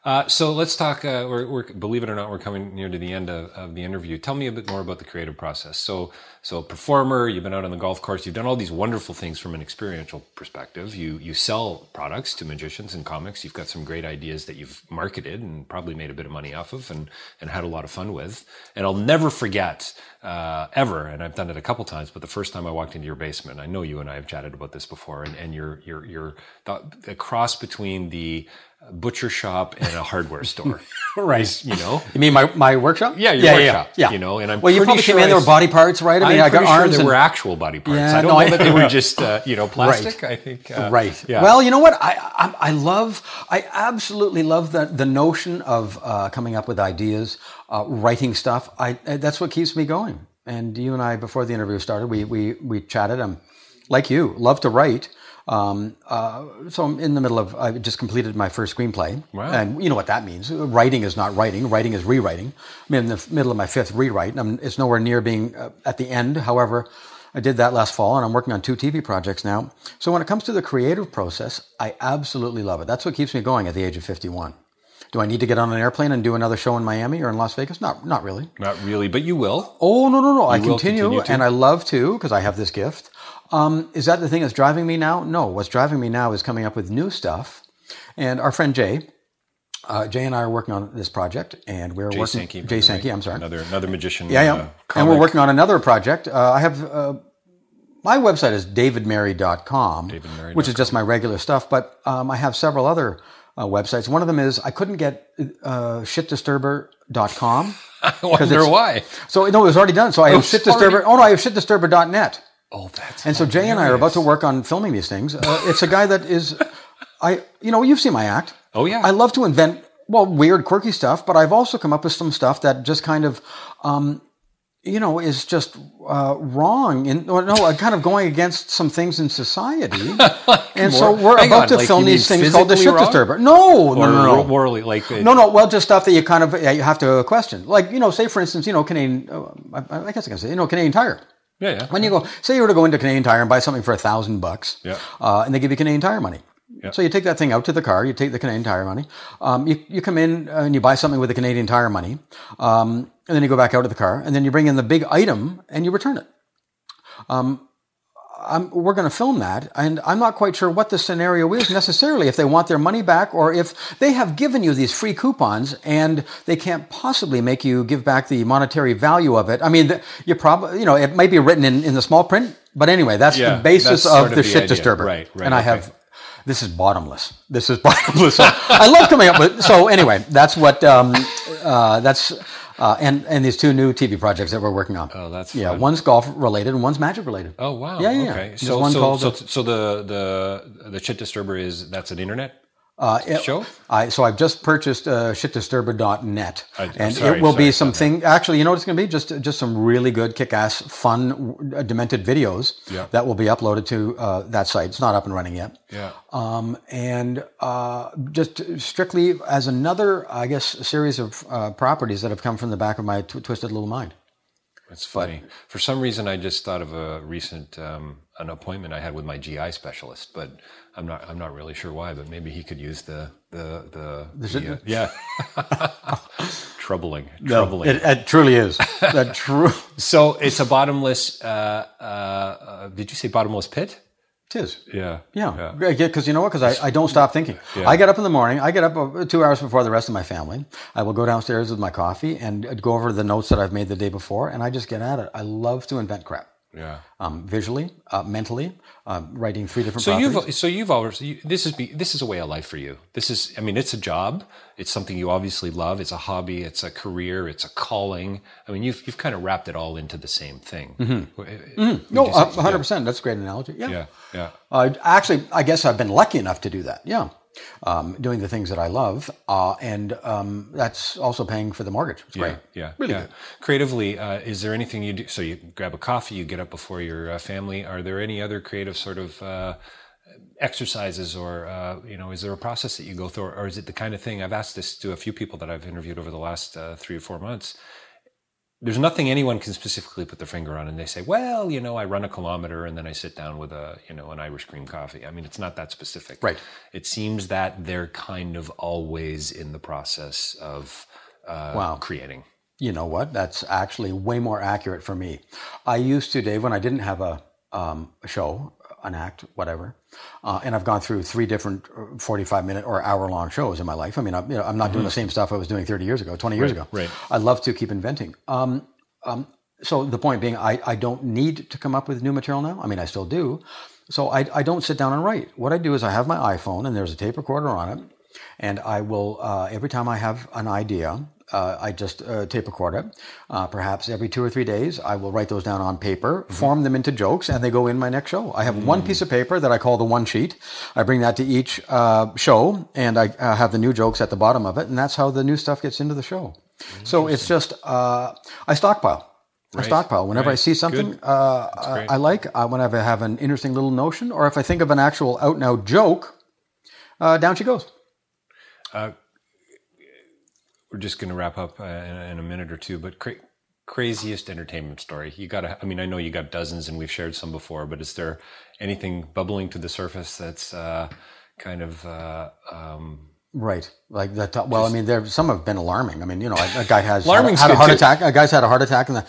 Uh, so let's talk. Uh, we're, we're, believe it or not, we're coming near to the end of, of, the interview. Tell me a bit more about the creative process. So, so performer, you've been out on the golf course, you've done all these wonderful things from an experiential perspective. You you sell products to magicians and comics. You've got some great ideas that you've marketed and probably made a bit of money off of, and and had a lot of fun with. And I'll never forget uh, ever, and I've done it a couple times. But the first time I walked into your basement, I know you and I have chatted about this before, and and your your your the, the cross between the butcher shop and a hardware store. right. You know? You mean my, my workshop? Yeah, your yeah, workshop. Yeah, yeah. You know, and I'm well, you probably sure came in, there were body parts, right? I mean, I'm I got sure arms there and, were actual body parts. Yeah, I don't no, know I- that they were just, uh, you know, plastic. Right. I think. Uh, right. Yeah. Well, you know what? I, I I love I absolutely love the the notion of uh, coming up with ideas, uh, writing stuff. I uh, that's what keeps me going. And you and I, before the interview started, we we we chatted. I'm like you, love to write. Um, uh, so I'm in the middle of. I just completed my first screenplay, Wow. and you know what that means. Writing is not writing. Writing is rewriting. I'm in the middle of my fifth rewrite. and I'm, it's nowhere near being uh, at the end. However, I did that last fall, and I'm working on two TV projects now. So when it comes to the creative process, I absolutely love it. That's what keeps me going at the age of 51. Do I need to get on an airplane and do another show in Miami or in Las Vegas? Not, not really. Not really, but you will. Oh no no no! I continue, continue and I love to because I have this gift. Um, is that the thing that's driving me now? No, what's driving me now is coming up with new stuff. And our friend Jay, uh, Jay and I are working on this project, and we're Jay working. Sankey. Jay. Sankey, I'm sorry. Another another magician. Yeah, yeah. uh, and we're working on another project. Uh, I have uh, my website is davidmerry.com, Davidmerry.com. which is just my regular stuff. But um, I have several other uh, websites. One of them is I couldn't get uh, shitdisturber.com. I wonder why. So no, it was already done. So I have shitdisturber. already- Oh no, I have shitdisturber.net. Oh, that's. And so Jay and I are about to work on filming these things. Uh, it's a guy that is, I, you know, you've seen my act. Oh, yeah. I love to invent well weird, quirky stuff, but I've also come up with some stuff that just kind of, um, you know, is just uh, wrong. and or no, uh, kind of going against some things in society. and so we're about on, to like, film these things called the shit wrong? disturber. No, no, no, no. morally, like uh, No, no. Well, just stuff that you kind of yeah, you have to question. Like you know, say for instance, you know, Canadian. Uh, I, I guess I can say you know, Canadian Tire. Yeah, yeah. When you go, say you were to go into Canadian Tire and buy something for a thousand bucks, Yeah. uh, and they give you Canadian Tire money. Yeah. So you take that thing out to the car, you take the Canadian Tire money, um, you, you come in and you buy something with the Canadian Tire money, um, and then you go back out to the car, and then you bring in the big item and you return it. Um, I'm, we're going to film that, and I'm not quite sure what the scenario is necessarily. If they want their money back, or if they have given you these free coupons and they can't possibly make you give back the monetary value of it. I mean, you probably, you know, it might be written in, in the small print, but anyway, that's Yeah, the basis that's of the the shit idea. disturber. Right, right, And I okay. have. This is bottomless. This is bottomless. I love coming up with. So anyway, that's what. Um, uh, that's. Uh, and and these two new TV projects that we're working on. Oh, that's yeah. fun. One's golf related and one's magic related. Oh wow. Yeah, yeah. Okay. So one so, called, so so the the the shit disturber is that's an internet Uh, it-. I, so I've just purchased uh, shitdisturber.net, I- and sorry, it will sorry, be something. Actually, you know what it's going to be? Just just some really good, kick-ass, fun, uh, demented videos Yeah. that will be uploaded to uh, that site. It's not up and running yet. Yeah. Um, and uh, just strictly as another, I guess, series of uh, properties that have come from the back of my tw- twisted little mind. That's funny. For some reason, I just thought of a recent um, an appointment I had with my GI specialist, but I'm not I'm not really sure why. But maybe he could use the the the, the, uh, yeah. troubling, troubling. It, it truly is. that true. so it's a bottomless. Uh, uh, did you say bottomless pit? It is. Yeah. Yeah, Yeah. because you know what? Because I, I don't stop thinking. I get up in the morning. I get up uh, two hours before the rest of my family. I will go downstairs with my coffee and go over the notes that I've made the day before, and I just get at it. I love to invent crap. Yeah. Um, visually, uh, mentally, uh, writing three different. So properties. you've so you've always you, this is be, this is a way of life for you. This is I mean it's a job. It's something you obviously love. It's a hobby. It's a career. It's a calling. I mean you've you've kind of wrapped it all into the same thing. Mm-hmm. no, uh, hundred percent. That's a great analogy. Yeah. Yeah. Yeah. Uh, actually, I guess I've been lucky enough to do that. Yeah. Um, doing the things that I love, uh, and um, that's also paying for the mortgage. It's great. Yeah, Really yeah. good. Creatively, uh, is there anything you do? So you grab a coffee, you get up before your uh, family. Are there any other creative sort of uh, exercises, or uh, you know, is there a process that you go through, or is it the kind of thing? I've asked this to a few people that I've interviewed over the last uh, three or four months. There's nothing anyone can specifically put their finger on and they say well you know i run a kilometer and then i sit down with a you know an irish cream coffee i mean it's not that specific Right. it seems that they're kind of always in the process of uh, Wow. creating You know what? That's actually way more accurate for me. I used to, Dave, when I didn't have a, um, a show, an act, whatever, uh, and I've gone through three different uh, 45 minute or hour long shows in my life. I mean, I'm, you know, I'm not doing the same stuff I was doing 30 years ago, 20 years ago. Mm-hmm. right. I love to keep inventing. Um, um, so the point being, I, I don't need to come up with new material now. I mean, I still do. So I, I don't sit down and write. What I do is I have my iPhone and there's a tape recorder on it. And I will, uh, every time I have an idea, uh, I just uh, tape record it. Uh, perhaps every two or three days, I will write those down on paper, form them into jokes, and they go in my next show. I have one piece of paper that I call the one sheet. I bring that to each uh, show, and I uh, have the new jokes at the bottom of it, and that's how the new stuff gets into the show. So it's just, uh, I stockpile. I Right. stockpile. Whenever I see something Good. uh. I like, uh, whenever I have an interesting little notion, or if I think of an actual out and out joke, uh, down she goes. We're just going to wrap up uh, in, in a minute or two but cra- craziest entertainment story you got to i mean i know you got dozens and we've shared some before but is there anything bubbling to the surface that's uh, kind of uh, um, Right, like that. Well, I mean, there some have been alarming. I mean, you know, a, a guy has had, had a heart too. attack. A guy's had a heart attack, and the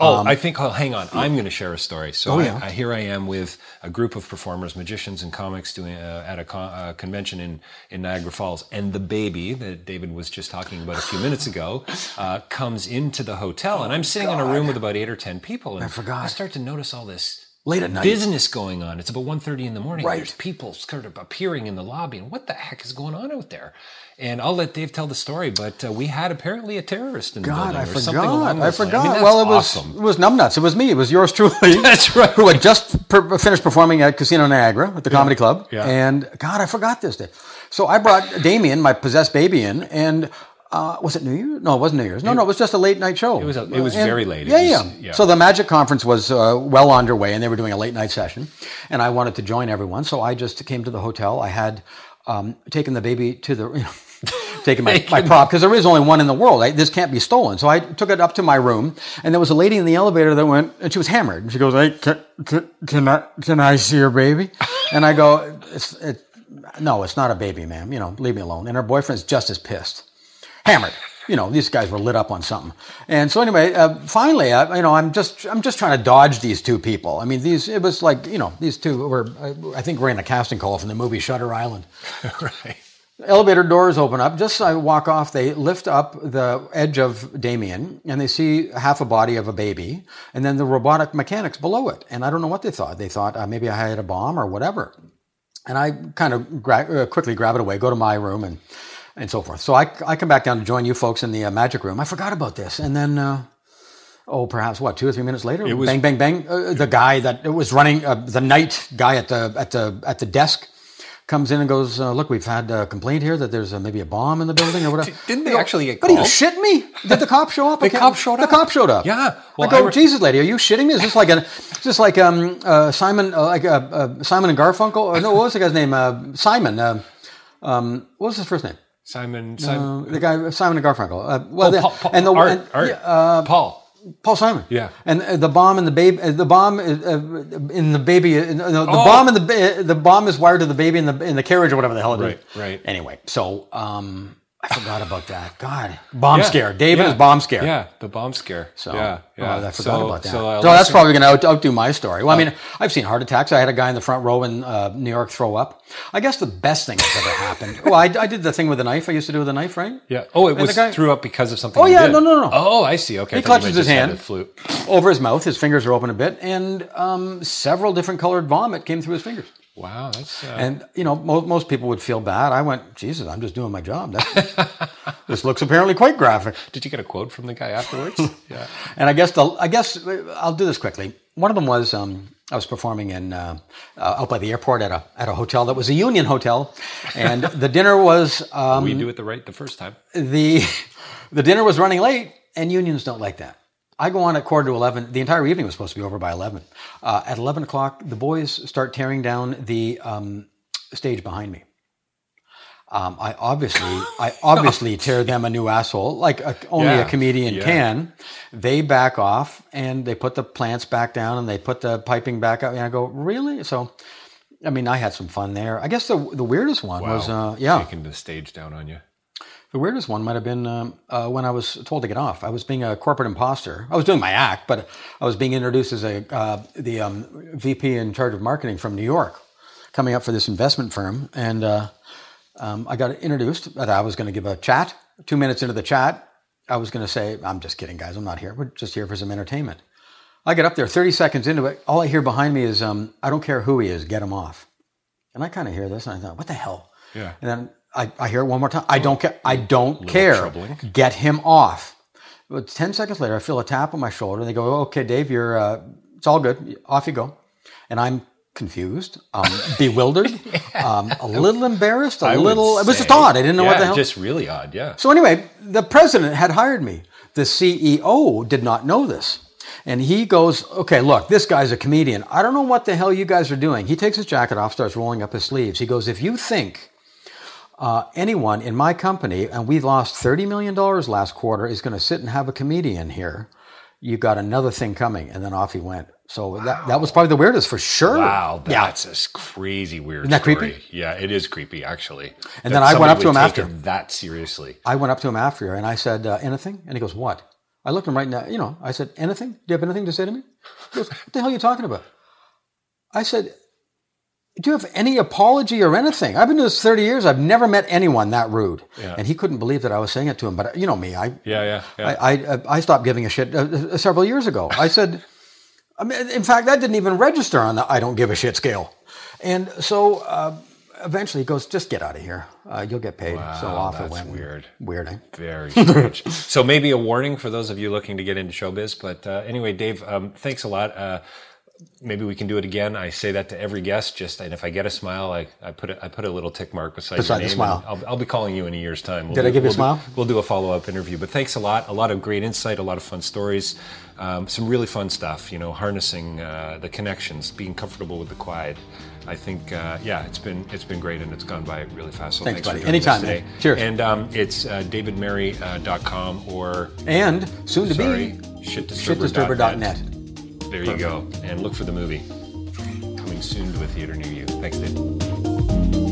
Oh, I think. Oh, hang on. I'm going to share a story. So Um, Oh, yeah. I, here I am with a group of performers, magicians, and comics doing uh, at a con- uh, convention in in Niagara Falls, and the baby that David was just talking about a few minutes ago uh, comes into the hotel, and I'm sitting in a room with about eight or ten people, and I forgot. I start to notice all this. Late at night. business going on. It's about 1.30 in the morning. Right. There's people sort of appearing in the lobby, and what the heck is going on out there? And I'll let Dave tell the story, but uh, we had apparently a terrorist in the God, building I or something along forgot. I forgot. mean, well, it was awesome. it was numbnuts. It was me. It was yours truly. That's right. Who had just per- finished performing at Casino Niagara at the Comedy Club. yeah. And God, I forgot this day. So I brought Damien, my possessed baby, in, and. Uh, was it New Year's? No, it wasn't New Year's. No, no, it was just a late night show. It was a- it was very late. Yeah, was- yeah, yeah. So the Magic Conference was uh, well underway, and they were doing a late night session, and I wanted to join everyone, so I just came to the hotel. I had um, taken the baby to the, you know, taken my, my prop because there is only one in the world. I, this can't be stolen. So I took it up to my room, and there was a lady in the elevator that went, and she was hammered, and she goes, "Hey, can, can, can I can I see your baby?" And I go, "It's it, no, it's not a baby, ma'am. You know, leave me alone." And her boyfriend's just as pissed hammered. You know, these guys were lit up on something. And so anyway, uh, finally, I, you know, I'm just, I'm just trying to dodge these two people. I mean, these, it was like, you know, these two were, I think we're in a casting call from the movie Shutter Island. right. Elevator doors open up. Just as I walk off, they lift up the edge of Damien and they see half a body of a baby and then the robotic mechanics below it. And I don't know what they thought. They thought uh, maybe I had a bomb or whatever. And I kind of gra- uh, quickly grab it away, go to my room and, and so forth. So I, I come back down to join you folks in the uh, magic room. I forgot about this. And then, uh, oh, perhaps what, two or three minutes later, was- bang, bang, bang. Uh, the guy that was running, uh, the night guy at the, at the, at the desk comes in and goes, uh, look, we've had a complaint here that there's uh, maybe a bomb in the building or whatever. Didn't they go, actually get What are you shitting me? Did the cop show up? The cop showed up. the cop showed up. Yeah. Well, I go, I re- Jesus, lady, are you shitting me? Is this like a, is this like um, uh, Simon, uh, like uh, uh, Simon and Garfunkel? Or no, what was the guy's name? Simon. Uh, um, what was his first name? Simon, Simon, Uh, the guy Simon and Garfunkel. Uh, well, oh, the- Paul, Paul, and the Art, and- Art, uh, Paul. Paul Simon. Yeah. And uh, the bomb and the baby, uh, the bomb uh, in the baby, uh, no, the Oh. bomb and the the bomb is wired to the baby in the in the carriage or whatever the hell it is. Right, right. Anyway, so um, I forgot about that. God, bomb Yeah, scare. David yeah, is bomb scare. Yeah, the bomb scare. So yeah, yeah. oh, I forgot so, about that. So, So, uh, that's probably going to out, outdo my story. Well, I mean, I've seen heart attacks. I had a guy in the front row in uh, New York throw up. I guess the best thing that's ever happened. Well, I, I did the thing with the knife. I used to do with a knife, right? Yeah. Oh, it And was guy- threw up because of something. Oh, yeah, did. no, no, no. Oh, I see. Okay. He I clutches his hand. the flu. over his mouth. His fingers are open a bit, and um, several different colored vomit came through his fingers. Wow, that's. Uh, And you know, most, most people would feel bad. I went, Jesus, I'm just doing my job. This looks apparently quite graphic. did you get a quote from the guy afterwards? yeah. And I guess the, I guess I'll do this quickly. One of them was um, I was performing in uh, uh, out by the airport at a at a hotel that was a union hotel, and the dinner was um, we do it the right the first time. the the dinner was running late, and unions don't like that. I go on at quarter to eleven. The entire evening was supposed to be over by eleven. Uh, at eleven o'clock, the boys start tearing down the um, stage behind me. Um, I obviously, I obviously tear them a new asshole, like a, only Yeah, a comedian yeah. can. They back off and they put the plants back down and they put the piping back up. And I go, really? So, I mean, I had some fun there. I guess the the weirdest one was, uh, yeah, Taking the stage down on you. The weirdest one might have been um, uh, when I was told to get off. I was being a corporate imposter. I was doing my act, but I was being introduced as a uh, the um, VP in charge of marketing from New York, coming up for this investment firm, and uh, um, I got introduced. That I was going to give a chat. Two minutes into the chat, I was going to say, "I'm just kidding, guys. I'm not here. We're just here for some entertainment." I get up there, 30 seconds into it. All I hear behind me is, um, "I don't care who he is, get him off." And I kind of hear this, and I thought, "What the hell?" Yeah. And then I, I hear it one more time. I don't care. I don't care. troubling. Get him off. But ten seconds later, I feel a tap on my shoulder. and They go, "Okay, Dave, you're. Uh, it's all good. Off you go." And I'm confused, um, bewildered, um, a little embarrassed, a I little. It was just odd. I didn't know what yeah, the hell. Just really odd. Yeah. So anyway, the president had hired me. The CEO did not know this. And he goes, okay, look, this guy's a comedian. I don't know what the hell you guys are doing. He takes his jacket off, starts rolling up his sleeves. He goes, if you think uh, anyone in my company, and we lost $30 million last quarter, is going to sit and have a comedian here, you got another thing coming. And then off he went. So that, that was probably the weirdest for sure. Wow, Yeah. that's a s- crazy weird. Isn't that story. creepy? Yeah, it is creepy actually. And then I went up to him take after. That seriously. I went up to him after and I said, uh, anything? And he goes, what? I looked him right now, you know, I said, anything? Do you have anything to say to me? He goes, what the hell are you talking about? I said, do you have any apology or anything? I've been doing this 30 years. I've never met anyone that rude. Yeah. And he couldn't believe that I was saying it to him. But uh, you know me, I, Yeah, yeah, yeah. I, I, I stopped giving a shit uh, uh, several years ago. I said, I mean, in fact, that didn't even register on the I don't give a shit scale. And so uh, eventually he goes, just get out of here. Uh, you'll get paid. so Wow, off it went. weird. Weird, eh? Very strange. so maybe a warning for those of you looking to get into showbiz. But uh, anyway, Dave, um, thanks a lot. Uh, maybe we can do it again. I say that to every guest. Just and if I get a smile, I, I put a, I put a little tick mark beside, Beside your name. smile. I'll, I'll be calling you in a year's time. We'll Did I give you a smile? Do, we'll do a follow up interview. But thanks a lot. A lot of great insight. A lot of fun stories. Um, some really fun stuff. You know, harnessing uh, the connections, being comfortable with the quiet. I think, uh, yeah, it's been it's been great and it's gone by really fast. So Thanks, thanks, buddy. Anytime, today. man. Cheers. And um, it's uh, davidmerry.com or And soon to sorry, be shitdisturber.net. shitdisturber.net. There you go. And look for the movie coming soon to a theater near you. Thanks, Dave.